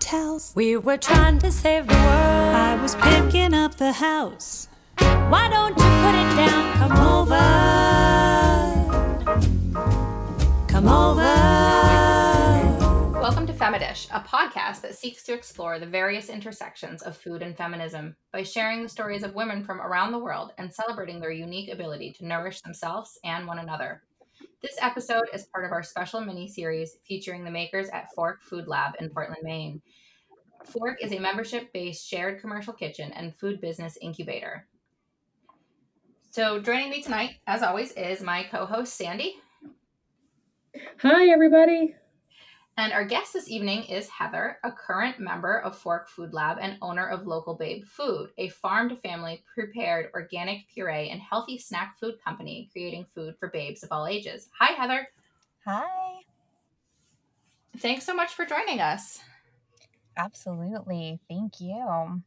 I was hanging out the towels. We were trying to save the world. I was picking up the house. Why don't you put it down? Come over. Come over. Welcome to Femidish, a podcast that seeks to explore the various intersections of food and feminism by sharing the stories of women from around the world and celebrating their unique ability to nourish themselves and one another. This episode is part of our special mini series featuring the makers at Fork Food Lab in Portland, Maine. Fork is a membership based shared commercial kitchen and food business incubator. So, joining me tonight, as always, is my co host, Sandy. Hi, everybody. And our guest this evening is Heather, a current member of Fork Food Lab and owner of Local Babe Food, a farm to family prepared organic puree and healthy snack food company creating food for babes of all ages. Hi, Heather. Hi. Thanks so much for joining us. Absolutely. Thank you.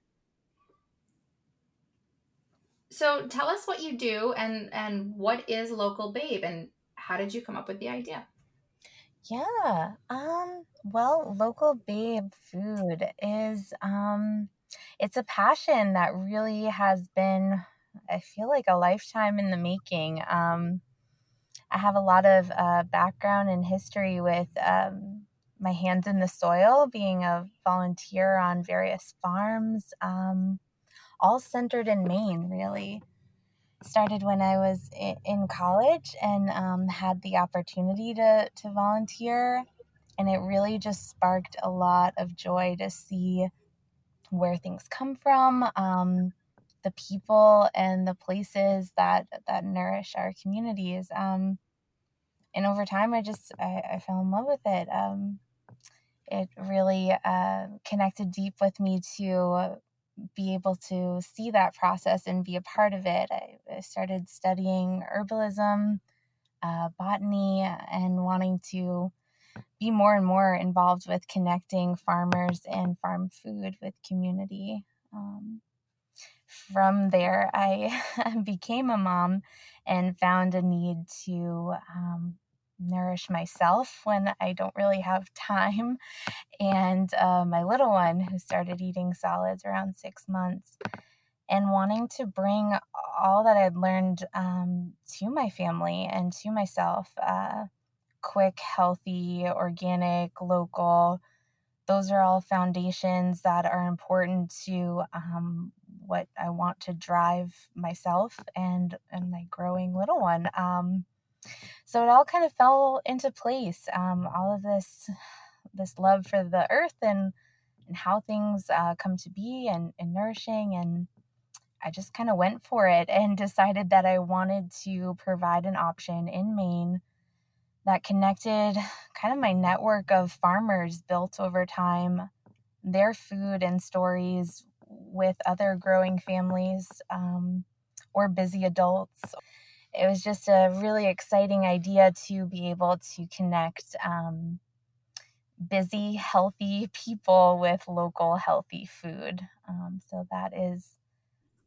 So tell us what you do and and what is Local Babe and how did you come up with the idea? Yeah. Um, well, local babe food is um it's a passion that really has been I feel like a lifetime in the making. Um I have a lot of uh, background and history with um, my hands in the soil, being a volunteer on various farms, um, all centered in Maine, really started when I was in college and um, had the opportunity to, to volunteer. And it really just sparked a lot of joy to see where things come from, um, the people and the places that, that nourish our communities. Um, and over time, I just, I, I, fell in love with it. Um, it really uh, connected deep with me to be able to see that process and be a part of it. I, started studying herbalism, uh, botany, and wanting to be more and more involved with connecting farmers and farm food with community. Um, from there, I became a mom and found a need to um, nourish myself when I don't really have time, and uh, my little one who started eating solids around six months, and wanting to bring all that I'd learned um, to my family and to myself uh, quick, healthy, organic, local. Those are all foundations that are important to um, what I want to drive myself and and my growing little one. Um, so it all kind of fell into place. Um, all of this, this love for the earth and and how things uh, come to be and, and nourishing and I just kind of went for it and decided that I wanted to provide an option in Maine that connected kind of my network of farmers built over time, their food and stories with other growing families um, or busy adults it was just a really exciting idea to be able to connect um, busy, healthy people with local, healthy food. Um, so that is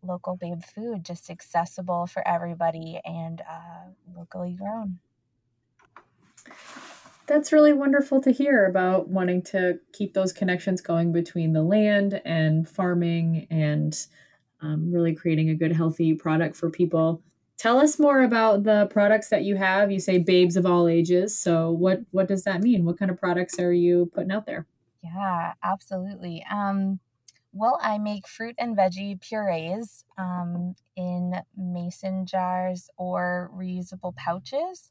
local babe food, just accessible for everybody and uh, locally grown. That's really wonderful to hear about wanting to keep those connections going between the land and farming and um, really creating a good, healthy product for people tell us more about the products that you have. You say babes of all ages. So what what does that mean? What kind of products are you putting out there? Yeah absolutely. Um well i make fruit and veggie purees um, in mason jars or reusable pouches.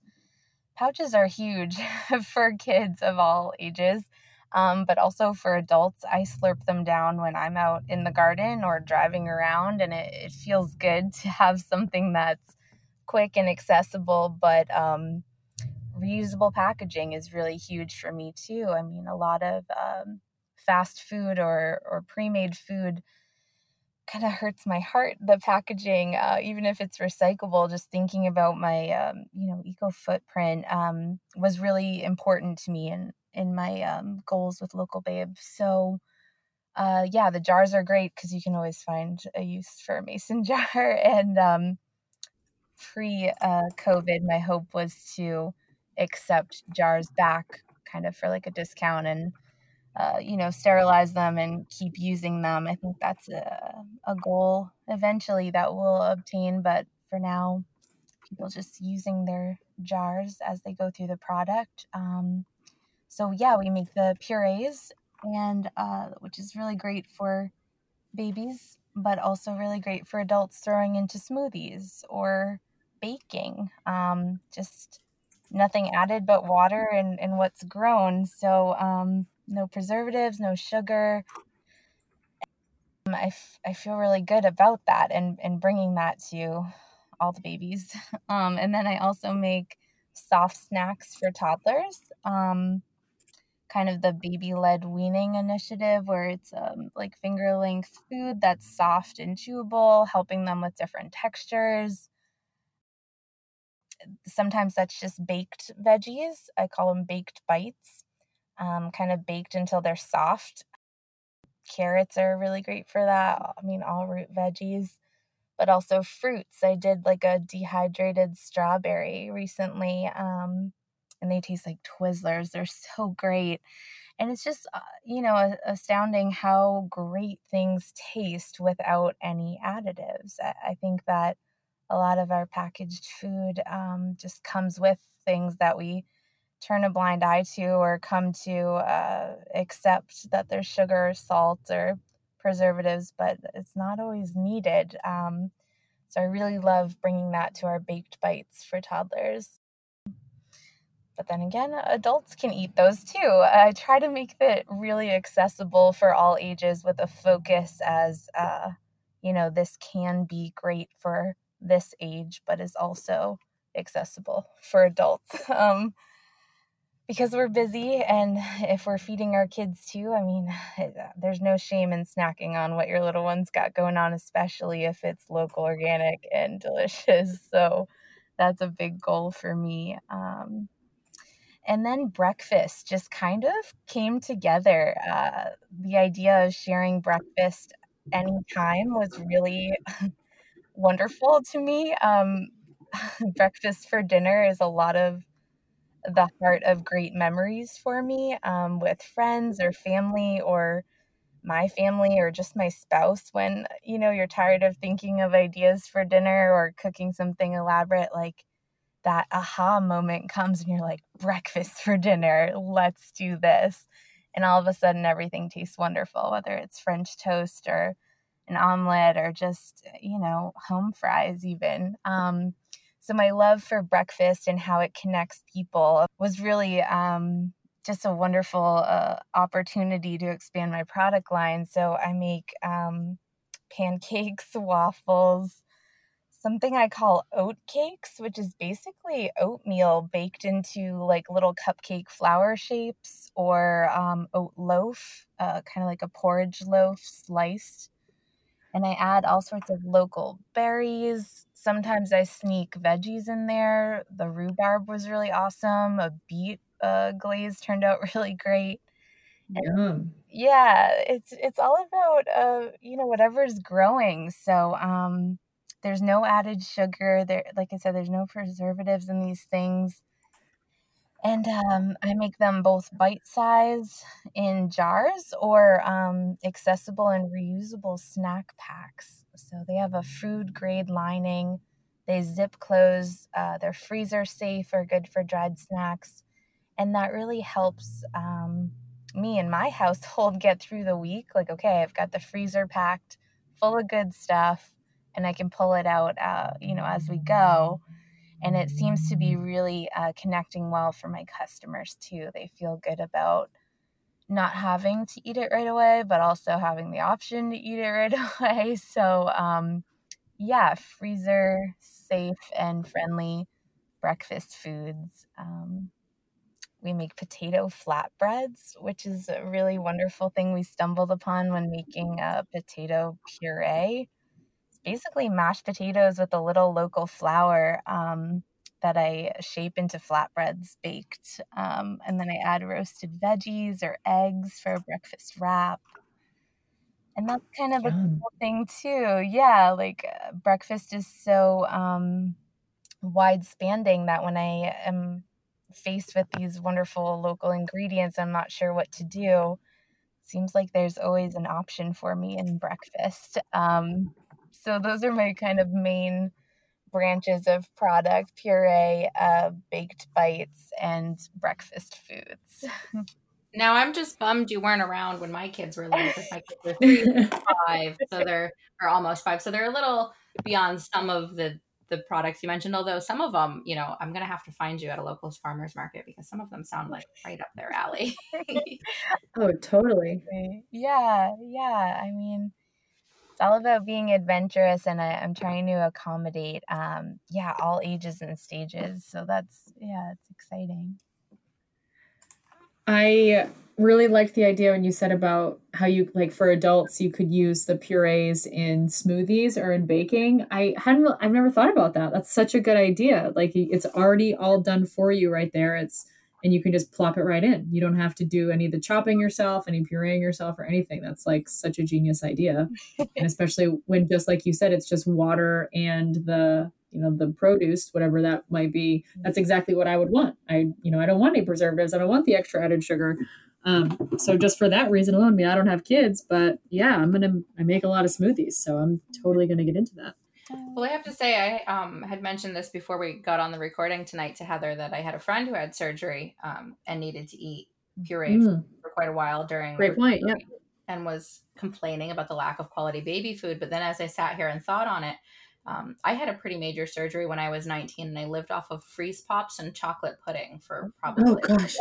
Pouches are huge for kids of all ages um, but also for adults, I slurp them down when I'm out in the garden or driving around, and it, it feels good to have something that's quick and accessible, but um, reusable packaging is really huge for me too. I mean, a lot of um, fast food or or pre-made food kind of hurts my heart. The packaging, uh, even if it's recyclable, just thinking about my um, you know eco footprint um, was really important to me in in my um, goals with local babe. So. Uh, yeah, the jars are great because you can always find a use for a mason jar, and um, pre uh, COVID, my hope was to accept jars back kind of for like a discount and uh, you know, sterilize them and keep using them. I think that's a, a goal eventually that we'll obtain, but for now, people just using their jars as they go through the product. Um, so yeah, we make the purees, and uh, which is really great for babies, but also really great for adults throwing into smoothies or baking. Um, just nothing added but water and, and what's grown. So um, no preservatives, no sugar. Um, I, f- I feel really good about that and, and bringing that to all the babies. Um, and then I also make soft snacks for toddlers. Um, kind of the baby led weaning initiative where it's um, like finger length food that's soft and chewable, helping them with different textures. Sometimes that's just baked veggies. I call them baked bites um, kind of baked until they're soft. Carrots are really great for that. I mean, all root veggies, but also fruits. I did like a dehydrated strawberry recently, um, and they taste like Twizzlers. They're so great. And it's just, uh, you know, astounding how great things taste without any additives. I, I think that a lot of our packaged food um, just comes with things that we turn a blind eye to or come to uh, accept that there's sugar, salt, or preservatives, but it's not always needed. Um, so I really love bringing that to our baked bites for toddlers. But then again, adults can eat those too. I try to make it really accessible for all ages with a focus as, uh, you know, this can be great for this age, but is also accessible for adults. Um, because we're busy and if we're feeding our kids too i mean uh, there's no shame in snacking on what your little ones got going on especially if it's local organic and delicious so that's a big goal for me um, and then breakfast just kind of came together uh, the idea of sharing breakfast anytime was really wonderful to me um, breakfast for dinner is a lot of the heart of great memories for me um, with friends or family or my family or just my spouse when you know you're tired of thinking of ideas for dinner or cooking something elaborate like that aha moment comes and you're like breakfast for dinner let's do this. And all of a sudden everything tastes wonderful whether it's french toast or an omelet or just you know home fries even um, so my love for breakfast and how it connects people was really um, just a wonderful uh, opportunity to expand my product line. So I make um, pancakes, waffles, something I call oat cakes, which is basically oatmeal baked into like little cupcake flower shapes, or um, oat loaf, uh, kind of like a porridge loaf sliced. And I add all sorts of local berries, sometimes I sneak veggies in there. The rhubarb was really awesome. A beet uh, glaze turned out really great. Yum. Yeah, it's it's all about uh, you know whatever's growing. So um, there's no added sugar. There, like I said, there's no preservatives in these things. And um, I make them both bite size in jars or um, accessible and reusable snack packs. So they have a food grade lining. They zip close. Uh, they're freezer safe or good for dried snacks. And that really helps um, me and my household get through the week. Like, okay, I've got the freezer packed full of good stuff and I can pull it out, uh, you know, as we go. And it seems to be really uh, connecting well for my customers too. They feel good about not having to eat it right away, but also having the option to eat it right away. So, um, yeah, freezer safe and friendly breakfast foods. Um, we make potato flatbreads, which is a really wonderful thing we stumbled upon when making a potato puree. Basically mashed potatoes with a little local flour. Um, that I shape into flatbreads baked. Um, and then I add roasted veggies or eggs for a breakfast wrap. And that's kind of a cool thing too. Yeah, like uh, breakfast is so um, wide spanning that when I am faced with these wonderful local ingredients, I'm not sure what to do. seems like there's always an option for me in breakfast. Um, so those are my kind of main branches of product puree, uh, baked bites, and breakfast foods. Now I'm just bummed you weren't around when my kids were little my kids are three, five, so they're or almost five, so they're a little beyond some of the the products you mentioned. Although some of them, you know, I'm gonna have to find you at a local farmers market because some of them sound like right up their alley. oh, totally. Yeah, yeah. I mean, it's all about being adventurous, and I, am trying to accommodate, um, yeah, all ages and stages. So that's yeah, it's exciting. I really liked the idea when you said about how you like for adults you could use the purees in smoothies or in baking. I hadn't I've never thought about that. That's such a good idea. Like it's already all done for you right there. It's and you can just plop it right in. You don't have to do any of the chopping yourself, any pureeing yourself or anything. That's like such a genius idea. and especially when just like you said it's just water and the you know the produce whatever that might be that's exactly what i would want i you know i don't want any preservatives i don't want the extra added sugar um, so just for that reason alone I mean i don't have kids but yeah i'm gonna i make a lot of smoothies so i'm totally gonna get into that well i have to say i um, had mentioned this before we got on the recording tonight to heather that i had a friend who had surgery um, and needed to eat puree mm. for quite a while during great point yeah and was complaining about the lack of quality baby food but then as i sat here and thought on it um, I had a pretty major surgery when I was 19 and I lived off of freeze pops and chocolate pudding for probably. Oh, gosh.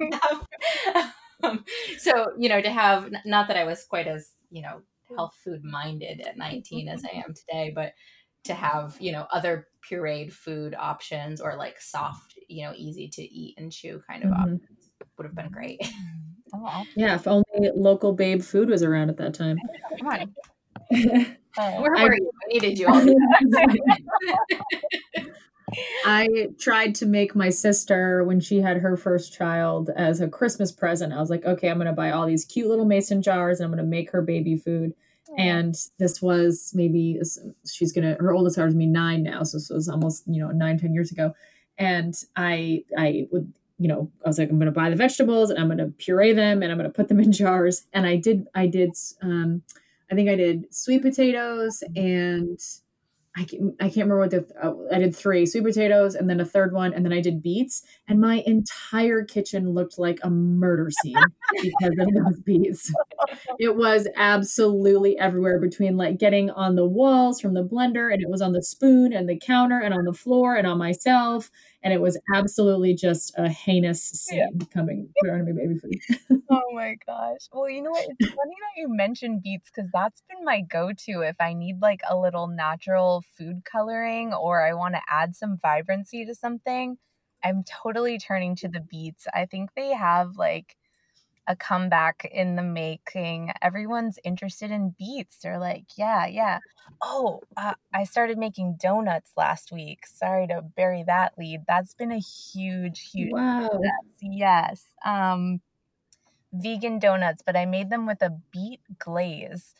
um, so, you know, to have, not that I was quite as, you know, health food minded at 19 as I am today, but to have, you know, other pureed food options or like soft, you know, easy to eat and chew kind of mm-hmm. options would have been great. Oh, yeah, if only local babe food was around at that time. Come on. Where were I, you? I needed you. I tried to make my sister when she had her first child as a Christmas present. I was like, okay, I'm going to buy all these cute little mason jars and I'm going to make her baby food. And this was maybe she's gonna her oldest daughter's me nine now, so this was almost you know nine ten years ago. And I I would you know I was like I'm gonna buy the vegetables and I'm gonna puree them and I'm gonna put them in jars. And I did I did um, I think I did sweet potatoes and I can't, I can't remember what the uh, I did three sweet potatoes and then a third one and then I did beets and my entire kitchen looked like a murder scene because of those beets. It was absolutely everywhere between like getting on the walls from the blender and it was on the spoon and the counter and on the floor and on myself and it was absolutely just a heinous scene yeah. coming from my baby food. oh my gosh! Well, you know what? It's funny that you mentioned beets because that's been my go-to if I need like a little natural food coloring or I want to add some vibrancy to something. I'm totally turning to the beets. I think they have like a comeback in the making. Everyone's interested in beets. They're like, yeah, yeah. Oh, uh, I started making donuts last week. Sorry to bury that lead. That's been a huge, huge wow. Success. Yes. Um, vegan donuts, but I made them with a beet glaze.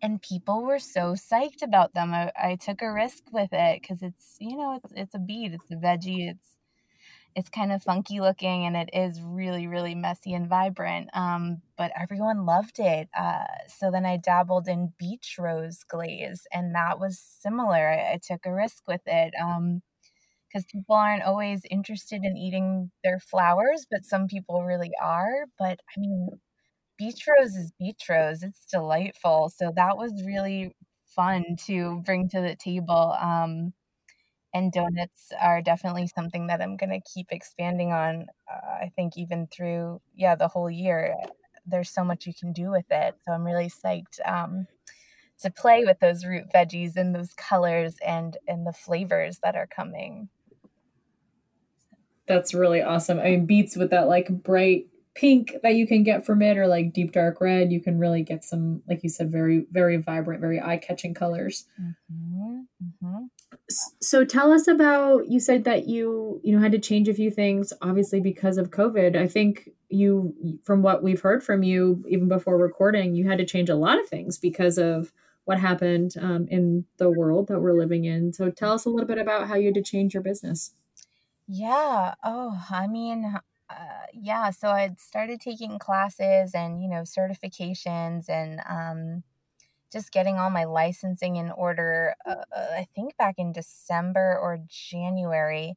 And people were so psyched about them. I, I took a risk with it because it's, you know, it's it's a beet, it's a veggie, it's it's kind of funky looking and it is really really messy and vibrant um, but everyone loved it uh, so then i dabbled in beach rose glaze and that was similar i, I took a risk with it because um, people aren't always interested in eating their flowers but some people really are but i mean beach rose is beach rose it's delightful so that was really fun to bring to the table um, and donuts are definitely something that I'm going to keep expanding on. Uh, I think even through yeah the whole year, there's so much you can do with it. So I'm really psyched um, to play with those root veggies and those colors and and the flavors that are coming. That's really awesome. I mean, beets with that like bright pink that you can get from it or like deep dark red you can really get some like you said very very vibrant very eye-catching colors mm-hmm. Mm-hmm. So tell us about you said that you you know had to change a few things obviously because of covid. I think you from what we've heard from you even before recording you had to change a lot of things because of what happened um, in the world that we're living in. So tell us a little bit about how you had to change your business. Yeah. Oh i mean uh, yeah, so I'd started taking classes and, you know, certifications and um, just getting all my licensing in order, uh, uh I think back in December or January.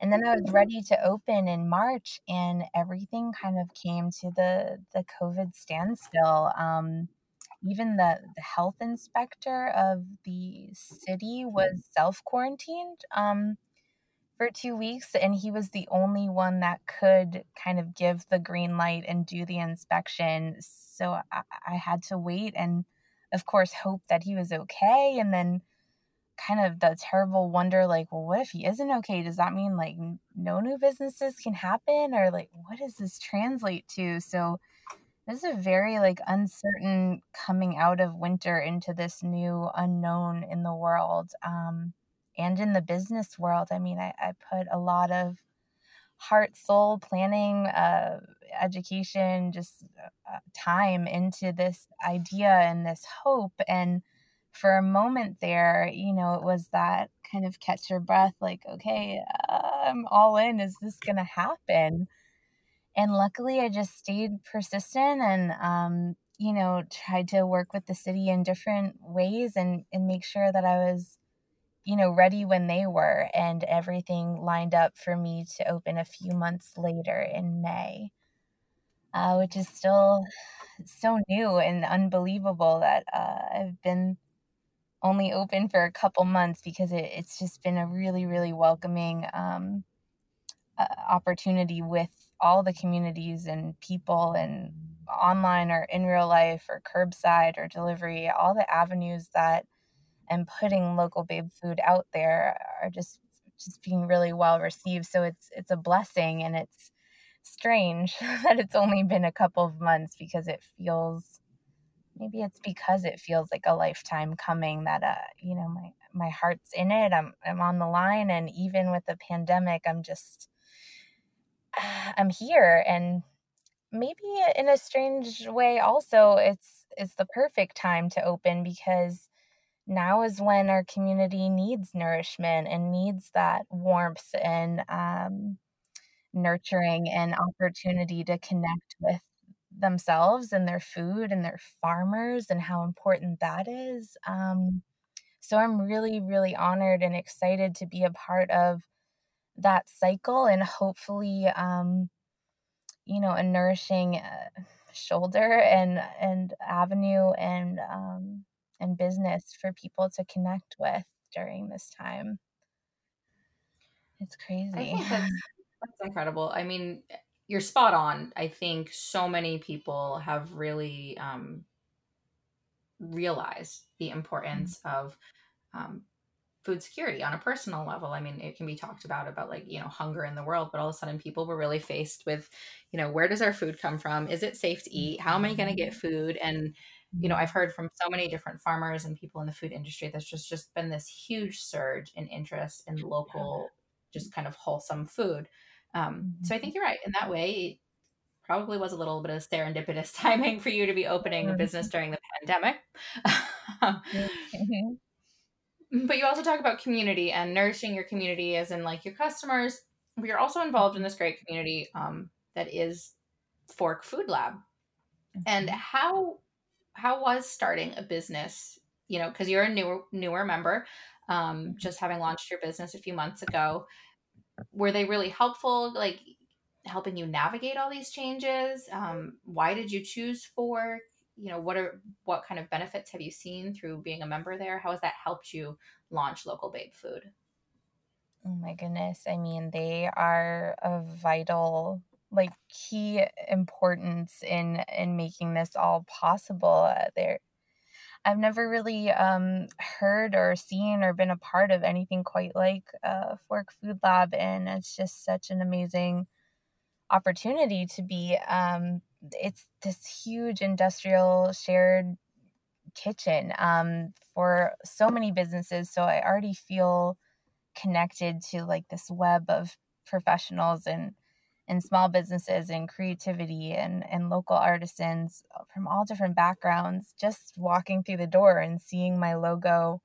And then I was ready to open in March, and everything kind of came to the the COVID standstill. Um, even the the health inspector of the city was self quarantined um, for two weeks, and he was the only one that could kind of give the green light and do the inspection. So I, I had to wait and, of course, hope that he was okay, and then kind of the terrible wonder like well what if he isn't okay? Does that mean like no new businesses can happen? or like what does this translate to? So this is a very like uncertain coming out of winter into this new unknown in the world um and in the business world. I mean i, I put a lot of heart soul planning uh education just uh, time into this idea and this hope and for a moment there, you know, it was that kind of catch your breath, like, okay, uh, I'm all in. Is this going to happen? And luckily, I just stayed persistent and, um, you know, tried to work with the city in different ways and, and make sure that I was, you know, ready when they were. And everything lined up for me to open a few months later in May, uh, which is still so new and unbelievable that uh, I've been only open for a couple months because it, it's just been a really, really welcoming um, uh, opportunity with all the communities and people and online or in real life or curbside or delivery, all the avenues that and putting local babe food out there are just just being really well received. So it's it's a blessing and it's strange that it's only been a couple of months because it feels maybe it's because it feels like a lifetime coming that uh you know my my heart's in it. I'm i'm on the line and even with the pandemic i'm just i'm here. And maybe in a strange way also it's it's the perfect time to open because now is when our community needs nourishment and needs that warmth and um, nurturing and opportunity to connect with themselves and their food and their farmers and how important that is. Um, so I'm really, really honored and excited to be a part of that cycle and hopefully, um, you know, a nourishing uh, shoulder and and avenue and um, and business for people to connect with during this time. It's crazy. I think that's, that's incredible. I mean, you're spot on. I think so many people have really um, realized the importance mm-hmm. of um, food security on a personal level. I mean, it can be talked about about like, you know, hunger in the world, but all of a sudden people were really faced with, you know, where does our food come from? Is it safe to eat? How am I going to get mm-hmm. food? And you know, I've heard from so many different farmers and people in the food industry there's just just been this huge surge in interest in local just kind of wholesome food. Um, so I mm-hmm. think you're right. In that way, probably was a little bit of serendipitous timing for you to be opening a business during the pandemic. Mm-hmm. but you also talk about community and nourishing your community, as in like your customers. But you're also involved in this great community um, that is Fork Food Lab. And mm-hmm. how how was starting a business? You know, because you're a newer newer member, um, just having launched your business a few months ago were they really helpful like helping you navigate all these changes? Um, why did you choose fork you know what are what kind of benefits have you seen through being a member there? How has that helped you launch local babe food? Oh my goodness. I mean they are a vital like key importance in in making this all possible. They're I've never really um, heard or seen or been a part of anything quite like Fork Food Lab, and it's just such an amazing opportunity to be. Um, it's this huge industrial shared kitchen um, for so many businesses, so I already feel connected to like this web of professionals and and small businesses and creativity and, and local artisans from all different backgrounds just walking through the door and seeing my logo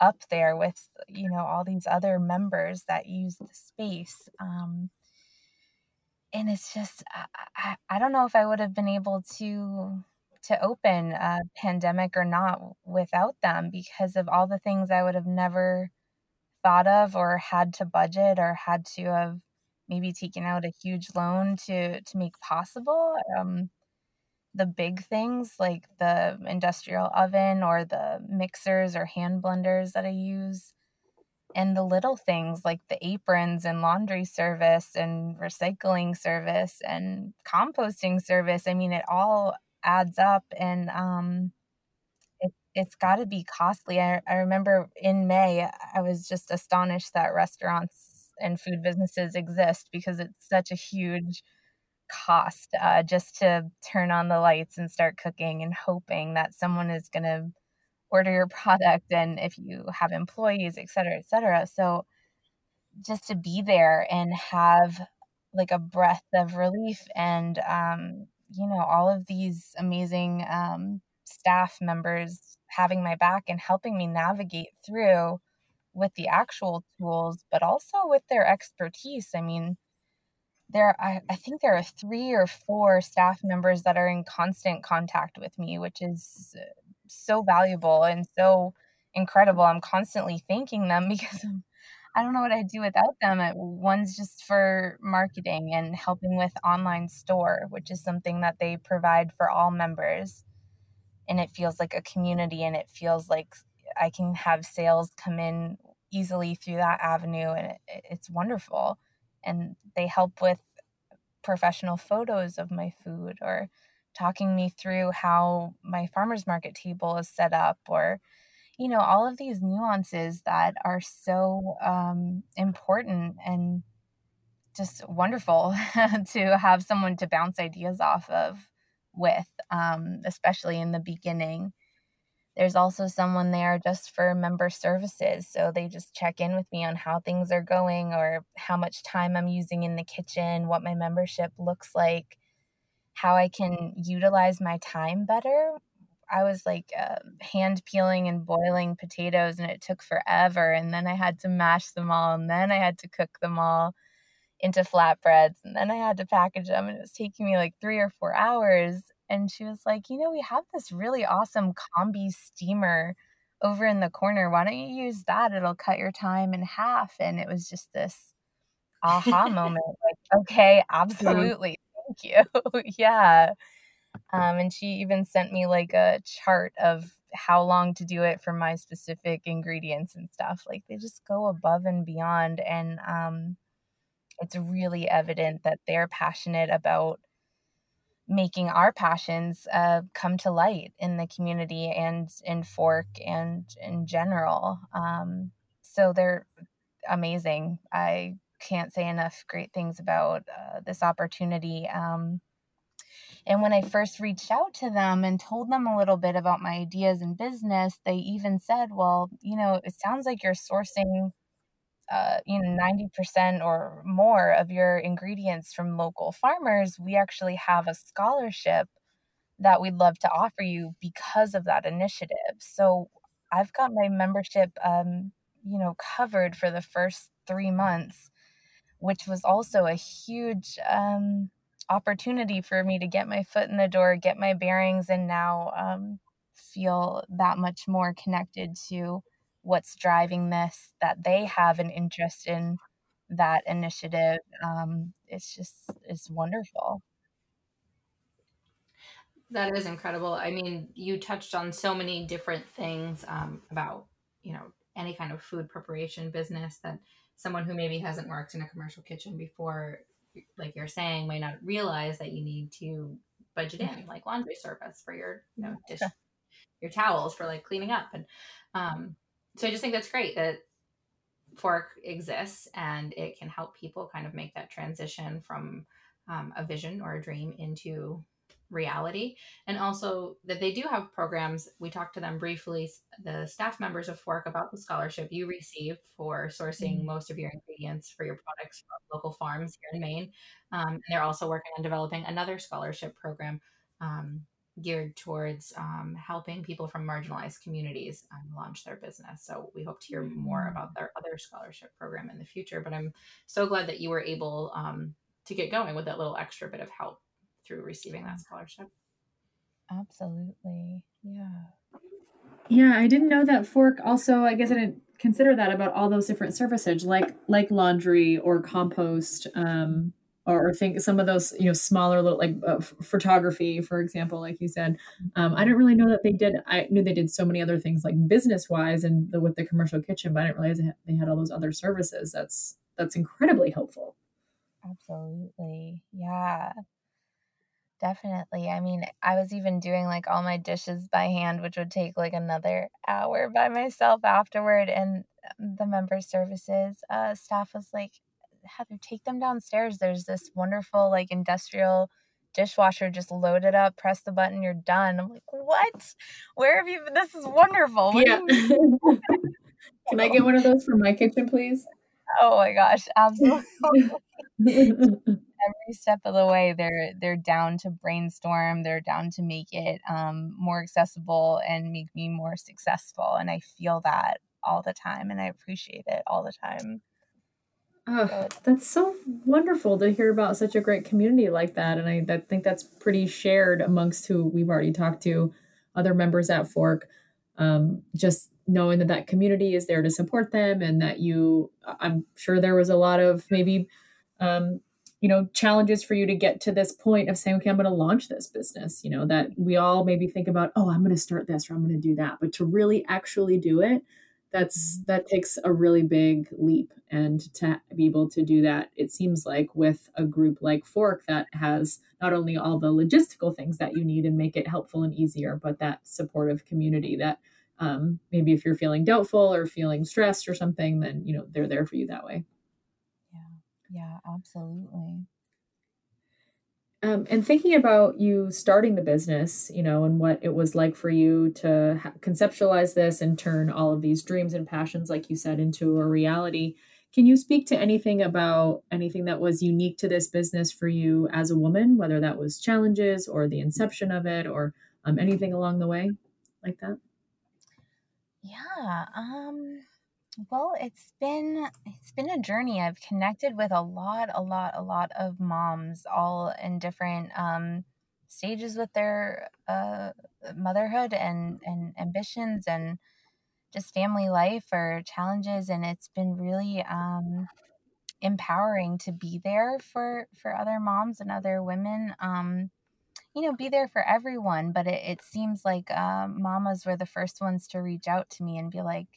up there with you know all these other members that use the space um, and it's just I, I don't know if I would have been able to to open a pandemic or not without them because of all the things I would have never thought of or had to budget or had to have maybe taken out a huge loan to to make possible um, the big things like the industrial oven or the mixers or hand blenders that I use and the little things like the aprons and laundry service and recycling service and composting service. I mean it all adds up and um it, it's got to be costly. I, I remember in may i was just astonished that restaurants and food businesses exist because it's such a huge cost uh, just to turn on the lights and start cooking and hoping that someone is going to order your product and if you have employees, et cetera, et cetera. So just to be there and have like a breath of relief and um, you know all of these amazing um, staff members having my back and helping me navigate through with the actual tools but also with their expertise i mean there I, I think there are three or four staff members that are in constant contact with me which is uh, so valuable and so incredible. I'm constantly thanking them because I don't know what I'd do without them. One's just for marketing and helping with online store, which is something that they provide for all members. And it feels like a community and it feels like I can have sales come in easily through that avenue and it, it's wonderful. And they help with professional photos of my food or talking me through how my farmers market table is set up or you know all of these nuances that are so um, important and just wonderful to have someone to bounce ideas off of with um, especially in the beginning there's also someone there just for member services so they just check in with me on how things are going or how much time i'm using in the kitchen what my membership looks like how I can utilize my time better. I was like uh, hand peeling and boiling potatoes, and it took forever. And then I had to mash them all, and then I had to cook them all into flatbreads, and then I had to package them, and it was taking me like three or four hours. And she was like, You know, we have this really awesome combi steamer over in the corner. Why don't you use that? It'll cut your time in half. And it was just this aha moment like, okay, absolutely thank you. yeah. Um, and she even sent me like a chart of how long to do it for my specific ingredients and stuff. Like they just go above and beyond. And um, it's really evident that they're passionate about making our passions uh, come to light in the community and in Fork and in general. Um, so they're amazing. I can't say enough great things about uh, this opportunity. Um, and when I first reached out to them and told them a little bit about my ideas and business, they even said, Well, you know, it sounds like you're sourcing, uh, you know, 90% or more of your ingredients from local farmers. We actually have a scholarship that we'd love to offer you because of that initiative. So I've got my membership, um, you know, covered for the first three months which was also a huge um, opportunity for me to get my foot in the door, get my bearings, and now um, feel that much more connected to what's driving this, that they have an interest in that initiative. Um, it's just, it's wonderful. That is incredible. I mean, you touched on so many different things um, about, you know, any kind of food preparation business that someone who maybe hasn't worked in a commercial kitchen before like you're saying might not realize that you need to budget in like laundry service for your you know dish your towels for like cleaning up and um so i just think that's great that fork exists and it can help people kind of make that transition from um, a vision or a dream into reality and also that they do have programs we talked to them briefly the staff members of fork about the scholarship you received for sourcing mm-hmm. most of your ingredients for your products from local farms here in maine um, and they're also working on developing another scholarship program um, geared towards um, helping people from marginalized communities um, launch their business so we hope to hear more mm. about their other scholarship program in the future but i'm so glad that you were able um, to get going with that little extra bit of help through receiving that scholarship. Absolutely. Yeah. Yeah, I didn't know that fork also I guess I didn't consider that about all those different services like like laundry or compost um or think some of those you know smaller little like uh, photography for example like you said um, i didn't really know that they did i knew they did so many other things like business wise and the, with the commercial kitchen but i didn't realize they had all those other services. That's that's incredibly helpful. Absolutely. Yeah. Definitely. I mean i was even doing like all my dishes by hand which would take like another hour by myself afterward and the member services uh, staff was like Heather, take them downstairs. There's this wonderful like industrial dishwasher. Just load it up, press the button, you're done. I'm like, what? Where have you been? This is wonderful. What yeah. Can I get one of those for my kitchen, please? Oh my gosh, absolutely. Every step of the way, they're they're down to brainstorm. They're down to make it um, more accessible and make me more successful. And I feel that all the time, and I appreciate it all the time. Oh, that's so wonderful to hear about such a great community like that. And I, I think that's pretty shared amongst who we've already talked to, other members at Fork. Um, just knowing that that community is there to support them and that you, I'm sure there was a lot of maybe, um, you know, challenges for you to get to this point of saying, okay, I'm going to launch this business. You know, that we all maybe think about, oh, I'm going to start this or I'm going to do that. But to really actually do it, that's that takes a really big leap and to be able to do that it seems like with a group like fork that has not only all the logistical things that you need and make it helpful and easier but that supportive community that um, maybe if you're feeling doubtful or feeling stressed or something then you know they're there for you that way. Yeah. Yeah absolutely um, and thinking about you starting the business, you know, and what it was like for you to ha- conceptualize this and turn all of these dreams and passions, like you said, into a reality. Can you speak to anything about anything that was unique to this business for you as a woman, whether that was challenges or the inception of it or um, anything along the way like that? Yeah. Um, well, it's been it's been a journey. I've connected with a lot, a lot, a lot of moms, all in different um, stages with their uh, motherhood and and ambitions and just family life or challenges, and it's been really um, empowering to be there for for other moms and other women. Um, you know, be there for everyone, but it, it seems like um, mamas were the first ones to reach out to me and be like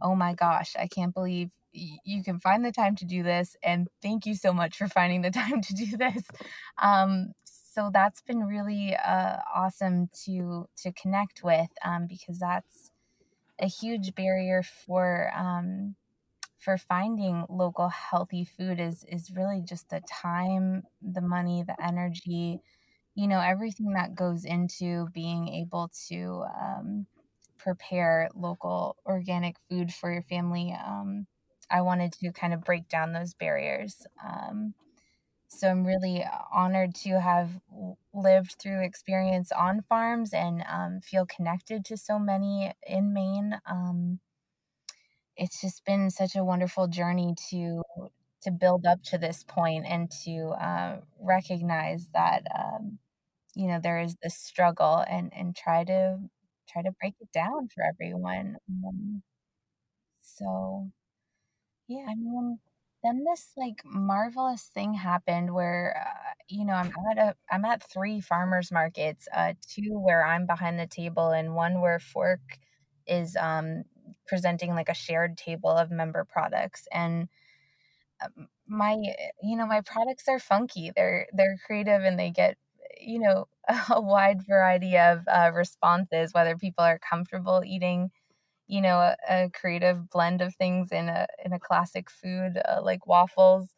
oh my gosh, I can't believe you can find the time to do this. And thank you so much for finding the time to do this. Um, so that's been really uh, awesome to to connect with um, because that's a huge barrier for um, for finding local healthy food is is really just the time, the money, the energy, you know, everything that goes into being able to um, prepare local organic food for your family, um, I wanted to kind of break down those barriers. Um, so I'm really honored to have lived through experience on farms and um, feel connected to so many in Maine. Um, it's just been such a wonderful journey to to build up to this point and to uh, recognize that um, you know there is this struggle and and try to try to break it down for everyone. Um, so, yeah, I mean, then this like marvelous thing happened where uh, you know I'm at a I'm at three farmers markets, uh, two where I'm behind the table and one where Fork is um, presenting like a shared table of member products and um, my you know my products are funky they're they're creative and they get you know a wide variety of uh, responses whether people are comfortable eating you know a, a, creative blend of things in a in a classic food uh, like waffles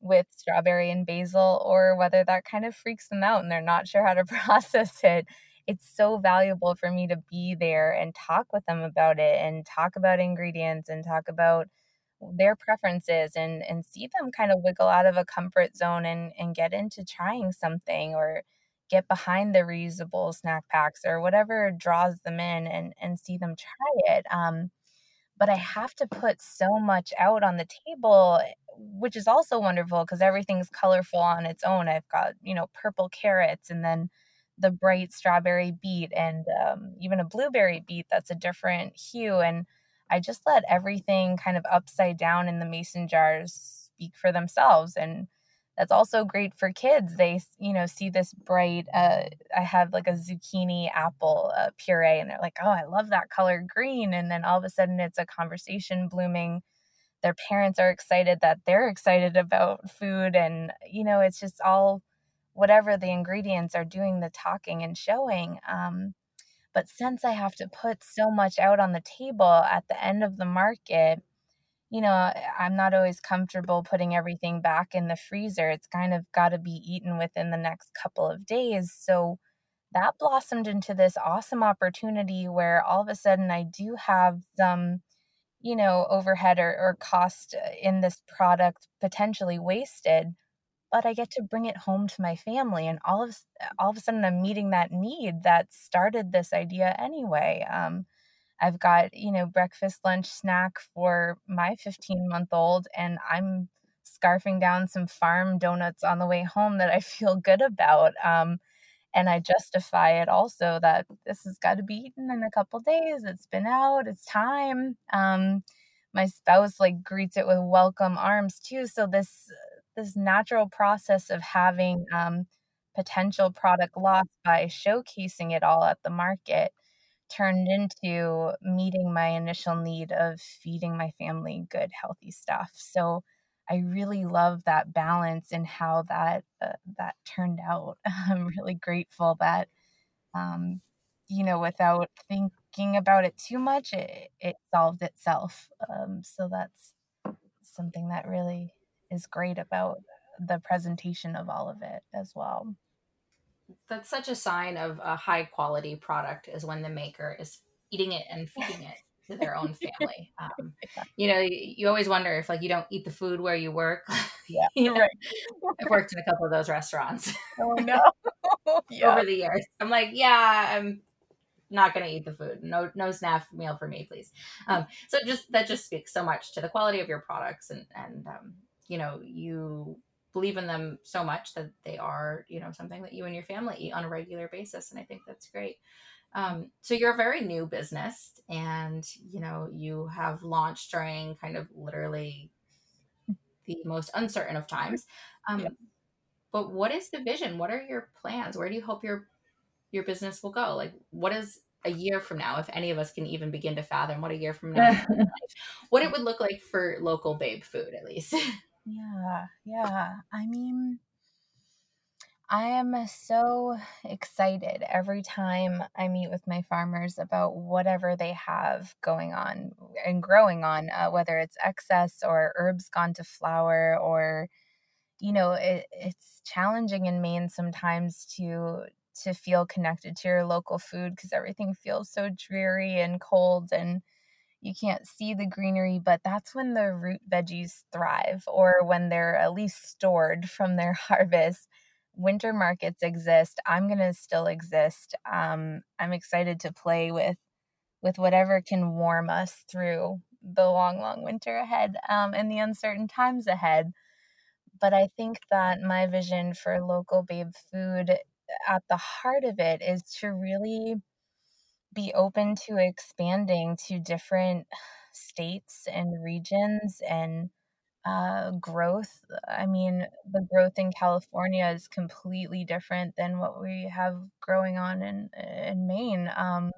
with strawberry and basil or whether that kind of freaks them out and they're not sure how to process it. It's so valuable for me to be there and talk with them about it and talk about ingredients and talk about their preferences and and see them kind of wiggle out of a comfort zone and and get into trying something or get behind the reusable snack packs or whatever draws them in and and see them try it um but i have to put so much out on the table which is also wonderful because everything's colorful on its own. I've got, you know, purple carrots and then the bright strawberry beet and um, even a blueberry beet that's a different hue. And I just let everything kind of upside down in the mason jars speak for themselves. And that's also great for kids. They, you know, see this bright, uh, I have like a zucchini apple uh, puree and they're like, oh, I love that color green. And then all of a sudden it's a conversation blooming their parents are excited that they're excited about food and you know it's just all whatever the ingredients are doing the talking and showing um, but since i have to put so much out on the table at the end of the market you know i'm not always comfortable putting everything back in the freezer it's kind of got to be eaten within the next couple of days so that blossomed into this awesome opportunity where all of a sudden i do have some you know, overhead or, or cost uh, in this product potentially wasted, but I get to bring it home to my family. And all of all of a sudden, I'm meeting that need that started this idea anyway. Um, I've got you know breakfast, lunch, snack for my 15 month old, and I'm scarfing down some farm donuts on the way home that I feel good about. Um, and I justify it also that this has got to be eaten in a couple days. It's been out. It's time. Um, my spouse like greets it with welcome arms too. So this this natural process of having um, potential product loss by showcasing it all at the market turned into meeting my initial need of feeding my family good healthy stuff. So I really love that balance and how that uh, that turned out. I'm really grateful that um, you know without thinking about it too much, it, it solved itself. Um, so that's something that really is great about the presentation of all of it as well. That's such a sign of a high quality product is when the maker is eating it and feeding it to their own family. Um, you know, you always wonder if like you don't eat the food where you work. Yeah, you know, right. I've worked in a couple of those restaurants. Oh no! yeah. Over the years, I'm like, yeah, I'm not going to eat the food. No, no snap meal for me, please. Um, so just that just speaks so much to the quality of your products, and and um, you know, you believe in them so much that they are, you know, something that you and your family eat on a regular basis, and I think that's great. Um, so you're a very new business and you know you have launched during kind of literally the most uncertain of times. Um, yeah. but what is the vision? What are your plans? Where do you hope your your business will go? Like what is a year from now if any of us can even begin to fathom what a year from now what it would look like for local babe food at least yeah yeah. I mean I am so excited every time I meet with my farmers about whatever they have going on and growing on, uh, whether it's excess or herbs gone to flower or, you know, it, it's challenging in Maine sometimes to to feel connected to your local food because everything feels so dreary and cold and you can't see the greenery, but that's when the root veggies thrive or when they're at least stored from their harvest. Winter markets exist i'm going to still exist um, i'm excited to play with with whatever can warm us through the long long winter ahead um, and the uncertain times ahead. But i think that my vision for local babe food at the heart of it is to really be open to expanding to different states and regions and uh, growth. I mean, the growth in California is completely different than what we have growing on in in Maine. Um,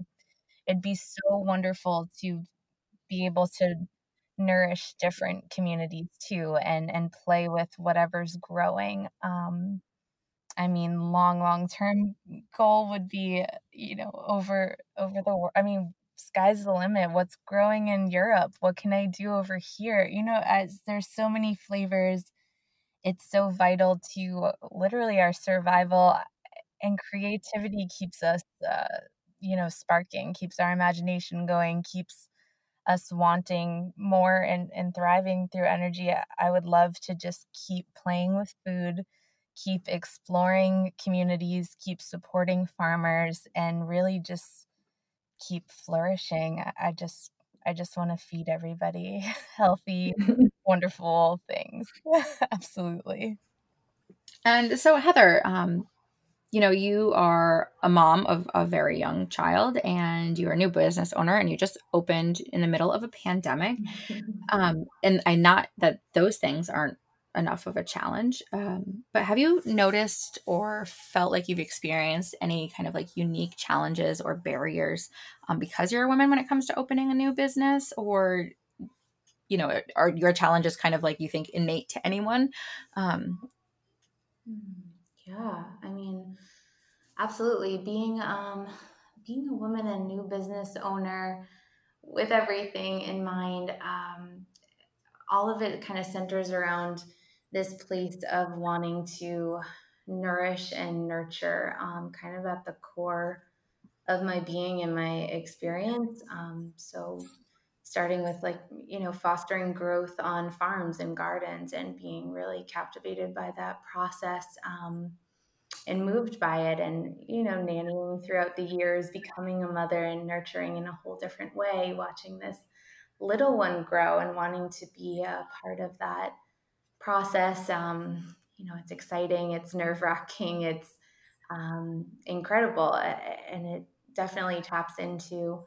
it'd be so wonderful to be able to nourish different communities too, and and play with whatever's growing. Um, I mean, long long term goal would be you know over over the world. I mean, sky's the limit. What's growing in Europe? What can I do over here? You know, as there's so many flavors, it's so vital to literally our survival and creativity keeps us uh, you know sparking keeps our imagination going keeps us wanting more and, and thriving through energy i would love to just keep playing with food keep exploring communities keep supporting farmers and really just keep flourishing. I, just I just want to feed everybody healthy, wonderful things. Absolutely. And so, Heather, um, you know, you are a mom of a very young child and you're a new business owner and you just opened in the middle of a pandemic. Um, and I not that those things aren't enough of a challenge. Um, but have you noticed or felt like you've experienced any kind of like unique challenges or barriers um, because you're a woman when it comes to opening a new business? Or, you know, are your challenges kind of like you think innate to anyone? Um, hmm, yeah, I mean, absolutely. Being um, being a woman and new business owner with everything in mind, um, all of it kind of centers around this place of wanting to nourish and nurture, um, kind of at the core of my being and my experience. Um, so, starting with like, you know, fostering growth on farms and gardens and being really captivated by that process. Um, and moved by it and you know nannying throughout the years becoming a mother and nurturing in a whole different way watching this little one grow and wanting to be a part of that process. Um, you know, it's exciting, it's nerve wracking, it's um, incredible, and it definitely taps into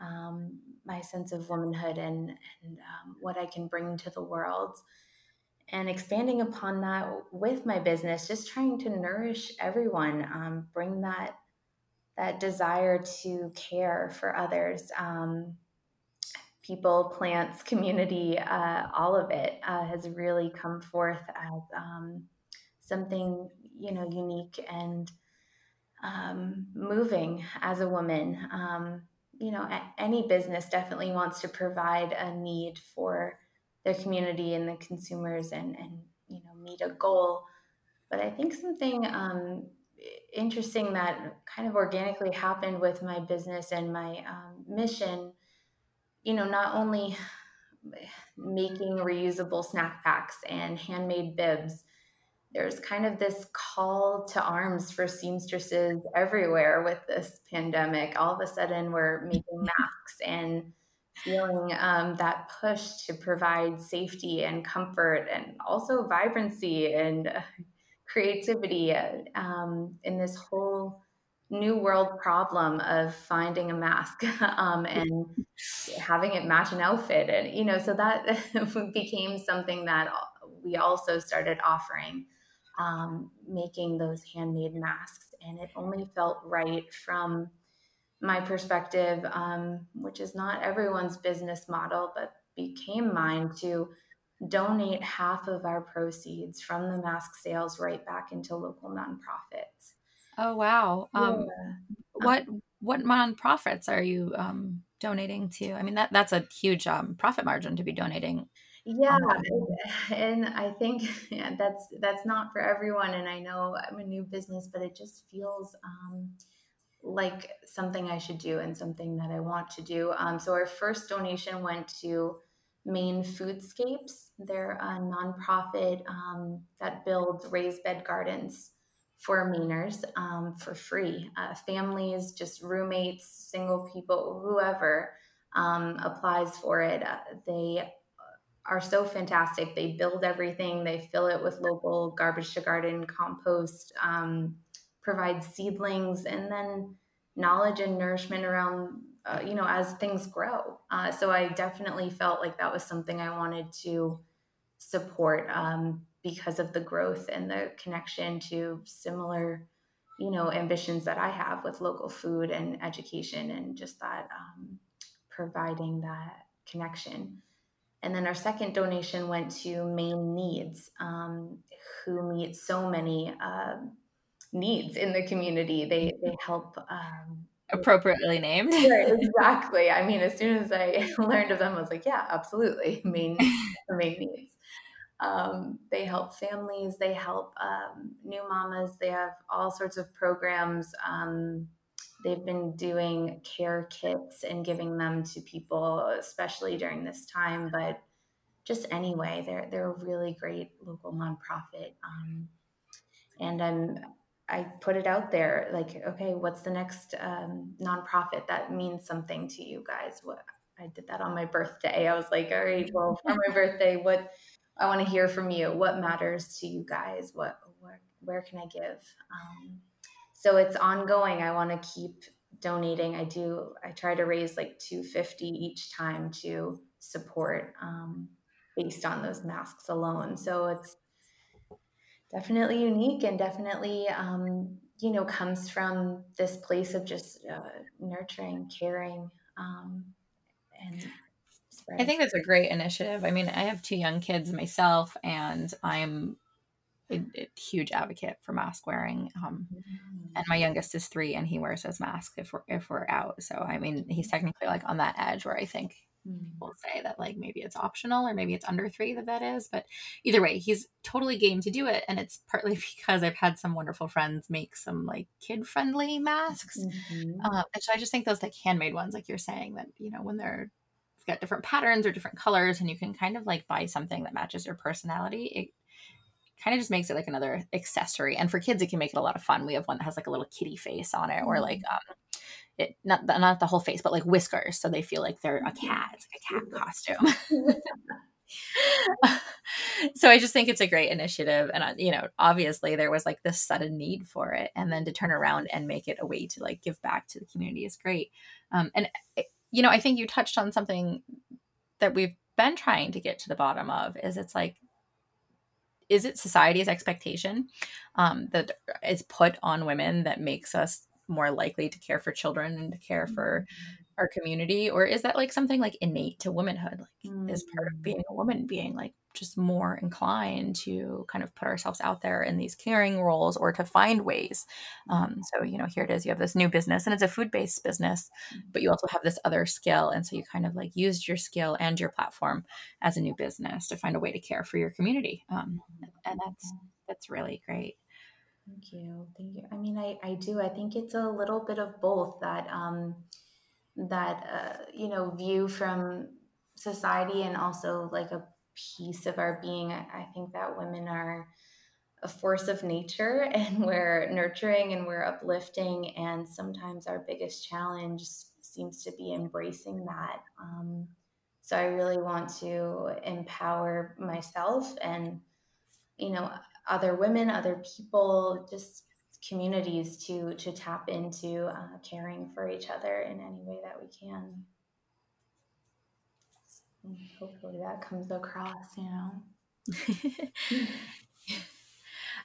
um, my sense of womanhood and, and um, what I can bring to the world. And expanding upon that with my business, just trying to nourish everyone, um, bring that that desire to care for others. Um, people, plants, community, uh, all of it uh, has really come forth as um, something you know unique and um, moving as a woman. Um, you know, any business definitely wants to provide a need for their community and the consumers, and and you know meet a goal. But I think something um, interesting that kind of organically happened with my business and my um, mission you know, not only making reusable snack packs and handmade bibs, there's kind of this call to arms for seamstresses everywhere with this pandemic. All of a sudden, we're making masks and feeling um, that push to provide safety and comfort and also vibrancy and uh, creativity uh, um, in this whole new world problem of finding a mask um, and having it match an outfit and you know so that became something that we also started offering um, making those handmade masks and it only felt right from my perspective um, which is not everyone's business model but became mine to donate half of our proceeds from the mask sales right back into local nonprofits Oh wow. Um, yeah. What what nonprofits are you um, donating to? I mean that that's a huge um, profit margin to be donating. Yeah, and I think yeah, that's that's not for everyone. And I know I'm a new business, but it just feels um, like something I should do and something that I want to do. Um, so our first donation went to Maine Foodscapes. They're a nonprofit um, that builds raised bed gardens for Mainers um, for free. Uh, families, just roommates, single people, whoever um, applies for it, uh, they are so fantastic. They build everything, they fill it with local garbage to garden compost, um, provide seedlings, and then knowledge and nourishment around. Uh, you know, as things grow. Uh, so I definitely felt like that was something I wanted to support um, because of the growth and the connection to similar you know ambitions that i have with local food and education and just that um, providing that connection. And then our second donation went to Maine Needs um, who meet so many uh, needs in the community. They they help um, appropriately named. Exactly. I mean as soon as i learned of them i was like yeah absolutely maine maine needs um, they help families, they help um, new mamas, they have all sorts of programs. Um, they've been doing care kits and giving them to people, especially during this time, but just anyway, they're, they're a really great local nonprofit. Um, and I'm, I put it out there like, okay, what's the next um, nonprofit that means something to you guys? What I did that on my birthday. I was like, all right, well, for my birthday, what I want to hear from you. What matters to you guys? What where, where can I give? Um, so it's ongoing. I want to keep donating. I do. I try to raise like 250 each time to support um, based on those masks alone. So it's definitely unique and definitely um, you know comes from this place of just uh, nurturing, caring, um, and I think that's a great initiative. I mean, I have two young kids myself, and I'm a, a huge advocate for mask wearing. Um, mm-hmm. And my youngest is three, and he wears his mask if we're if we're out. So I mean, he's technically like on that edge where I think mm-hmm. people say that like maybe it's optional or maybe it's under three that that is. But either way, he's totally game to do it, and it's partly because I've had some wonderful friends make some like kid friendly masks. Mm-hmm. Uh, and so I just think those like handmade ones, like you're saying, that you know when they're got different patterns or different colors and you can kind of like buy something that matches your personality it kind of just makes it like another accessory and for kids it can make it a lot of fun we have one that has like a little kitty face on it or mm-hmm. like um it not the, not the whole face but like whiskers so they feel like they're a mm-hmm. cat it's like a cat costume so I just think it's a great initiative. And, uh, you know, obviously there was like this sudden need for it. And then to turn around and make it a way to like give back to the community is great. Um, and it, you know, I think you touched on something that we've been trying to get to the bottom of is it's like is it society's expectation um, that is put on women that makes us more likely to care for children and to care for mm-hmm. our community or is that like something like innate to womanhood like mm-hmm. is part of mm. being a woman being like just more inclined to kind of put ourselves out there in these caring roles or to find ways. Um, so, you know, here it is you have this new business and it's a food based business, but you also have this other skill. And so you kind of like used your skill and your platform as a new business to find a way to care for your community. Um, and that's, that's really great. Thank you. Thank you. I mean, I, I do. I think it's a little bit of both that, um, that, uh, you know, view from society and also like a piece of our being. I think that women are a force of nature and we're nurturing and we're uplifting. And sometimes our biggest challenge seems to be embracing that. Um, so I really want to empower myself and, you know, other women, other people, just communities to to tap into uh, caring for each other in any way that we can hopefully that comes across, you know.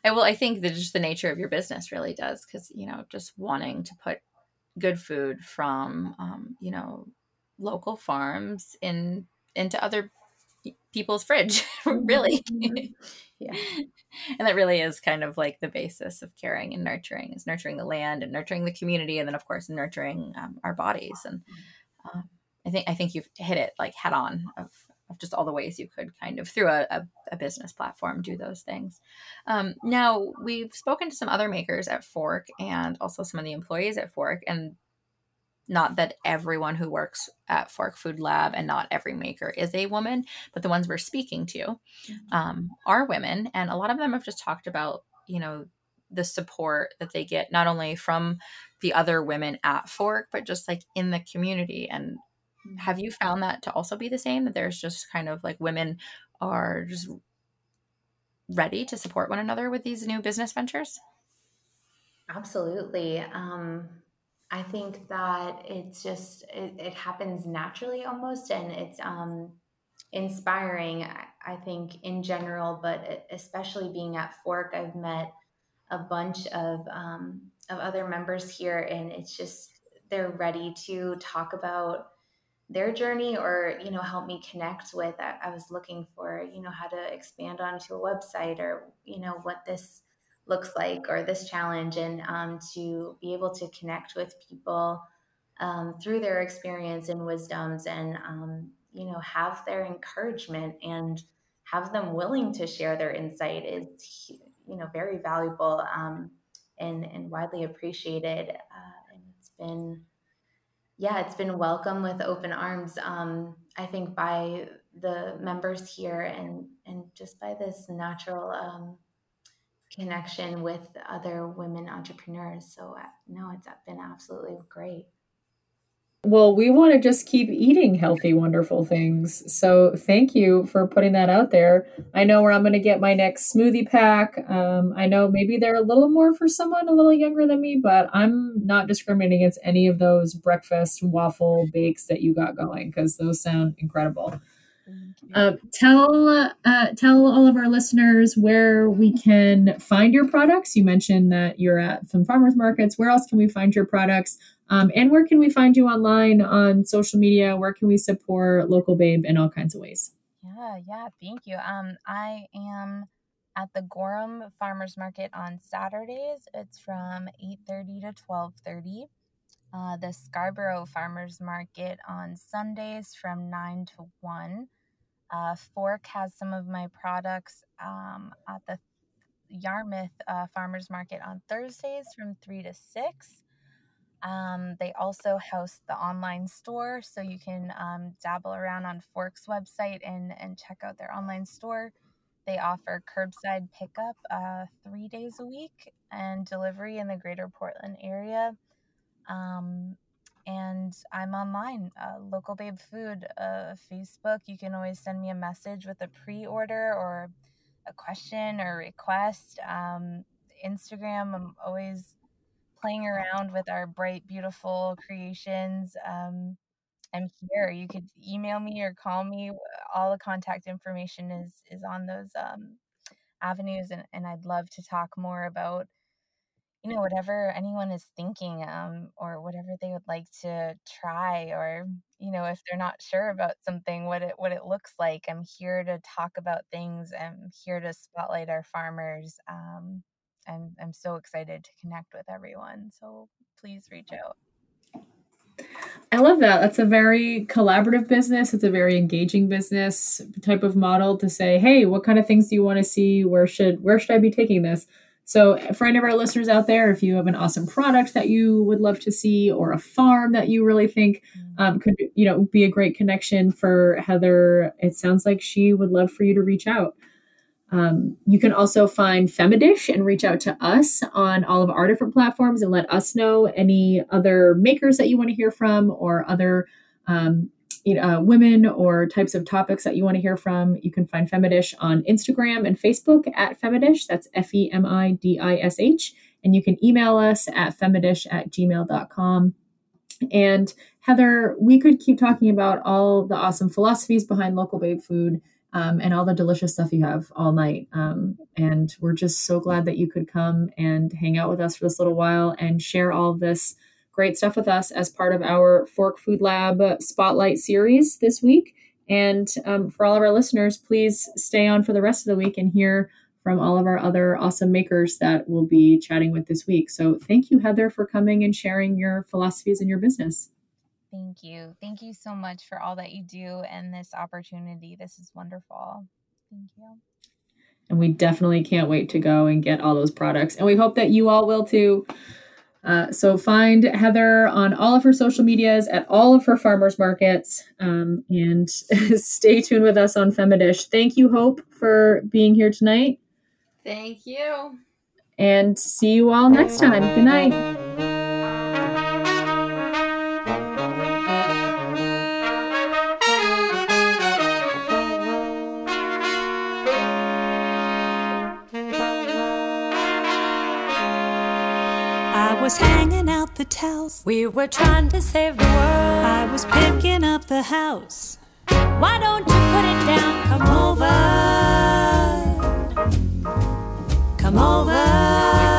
I well, I think that just the nature of your business really does because you know just wanting to put good food from um, you know local farms in into other people's fridge really mm-hmm. yeah and that really is kind of like the basis of caring and nurturing is nurturing the land and nurturing the community and then of course nurturing um, our bodies and um, I think I think you've hit it like head on of, of just all the ways you could kind of through a, a, a business platform do those things. Um, now we've spoken to some other makers at Fork and also some of the employees at Fork, and not that everyone who works at Fork Food Lab and not every maker is a woman, but the ones we're speaking to mm-hmm. um, are women, and a lot of them have just talked about you know the support that they get not only from the other women at Fork, but just like in the community and have you found that to also be the same that there's just kind of like women are just ready to support one another with these new business ventures? Absolutely um i think that it's just it, it happens naturally almost and it's um inspiring i think in general but especially being at fork i've met a bunch of um of other members here and it's just they're ready to talk about their journey or you know help me connect with I, I, was looking for you know how to expand onto a website or you know what this looks like or this challenge and um, to be able to connect with people um, through their experience and wisdoms and um, you know have their encouragement and have them willing to share their insight is you know very valuable um, and and widely appreciated uh, and it's been yeah, it's been welcome with open arms. Um, I think by the members here and and just by this natural um, connection with other women entrepreneurs. So uh, no, it's been absolutely great. Well, we want to just keep eating healthy, wonderful things. So thank you for putting that out there. I know where I'm going to get my next smoothie pack. Um, I know maybe they're a little more for someone a little younger than me, but I'm not discriminating against any of those breakfast waffle bakes that you got going because those sound incredible. Uh, tell uh, tell all of our listeners where we can find your products. You mentioned that you're at some farmers markets. Where else can we find your products? Um, and where can we find you online on social media? Where can we support Local Babe in all kinds of ways? Yeah, yeah, thank you. Um, I am at the Gorham Farmers Market on Saturdays. It's from 8:30 to 12:30. Uh, the Scarborough Farmers Market on Sundays from 9 to 1. Uh, Fork has some of my products um, at the Yarmouth uh, Farmers Market on Thursdays from 3 to 6. Um, they also host the online store, so you can um, dabble around on Fork's website and, and check out their online store. They offer curbside pickup uh, three days a week and delivery in the greater Portland area. Um, and I'm online, uh, Local Babe Food, uh, Facebook. You can always send me a message with a pre order or a question or request. Um, Instagram, I'm always playing around with our bright, beautiful creations. Um, I'm here. You could email me or call me. All the contact information is is on those um, avenues, and, and I'd love to talk more about you know whatever anyone is thinking um, or whatever they would like to try or you know if they're not sure about something what it what it looks like i'm here to talk about things i'm here to spotlight our farmers um, I'm, I'm so excited to connect with everyone so please reach out I love that. That's a very collaborative business. It's a very engaging business type of model to say, "Hey, what kind of things do you want to see? Where should where should I be taking this?" So, for any of our listeners out there, if you have an awesome product that you would love to see, or a farm that you really think mm. um, could, you know, be a great connection for Heather, it sounds like she would love for you to reach out. Um, you can also find Femidish and reach out to us on all of our different platforms and let us know any other makers that you want to hear from or other um, you know, uh, women or types of topics that you want to hear from, you can find Femidish on Instagram and Facebook at Femidish. That's F E M I D I S H. And you can email us at femidish at gmail.com. And Heather, we could keep talking about all the awesome philosophies behind local babe food um, and all the delicious stuff you have all night. Um, and we're just so glad that you could come and hang out with us for this little while and share all this great stuff with us as part of our Fork Food Lab Spotlight series this week. And um, for all of our listeners, please stay on for the rest of the week and hear from all of our other awesome makers that we'll be chatting with this week. So thank you, Heather, for coming and sharing your philosophies and your business. Thank you. Thank you so much for all that you do and this opportunity. This is wonderful. Thank you. And we definitely can't wait to go and get all those products. And we hope that you all will too. Uh, so find Heather on all of her social medias at all of her farmers markets um, and stay tuned with us on Femidish. Thank you, Hope, for being here tonight. Thank you. And see you all next time. Good night. Towels. We were trying to save the world. I was picking up the house. Why don't you put it down? Come over. Come over.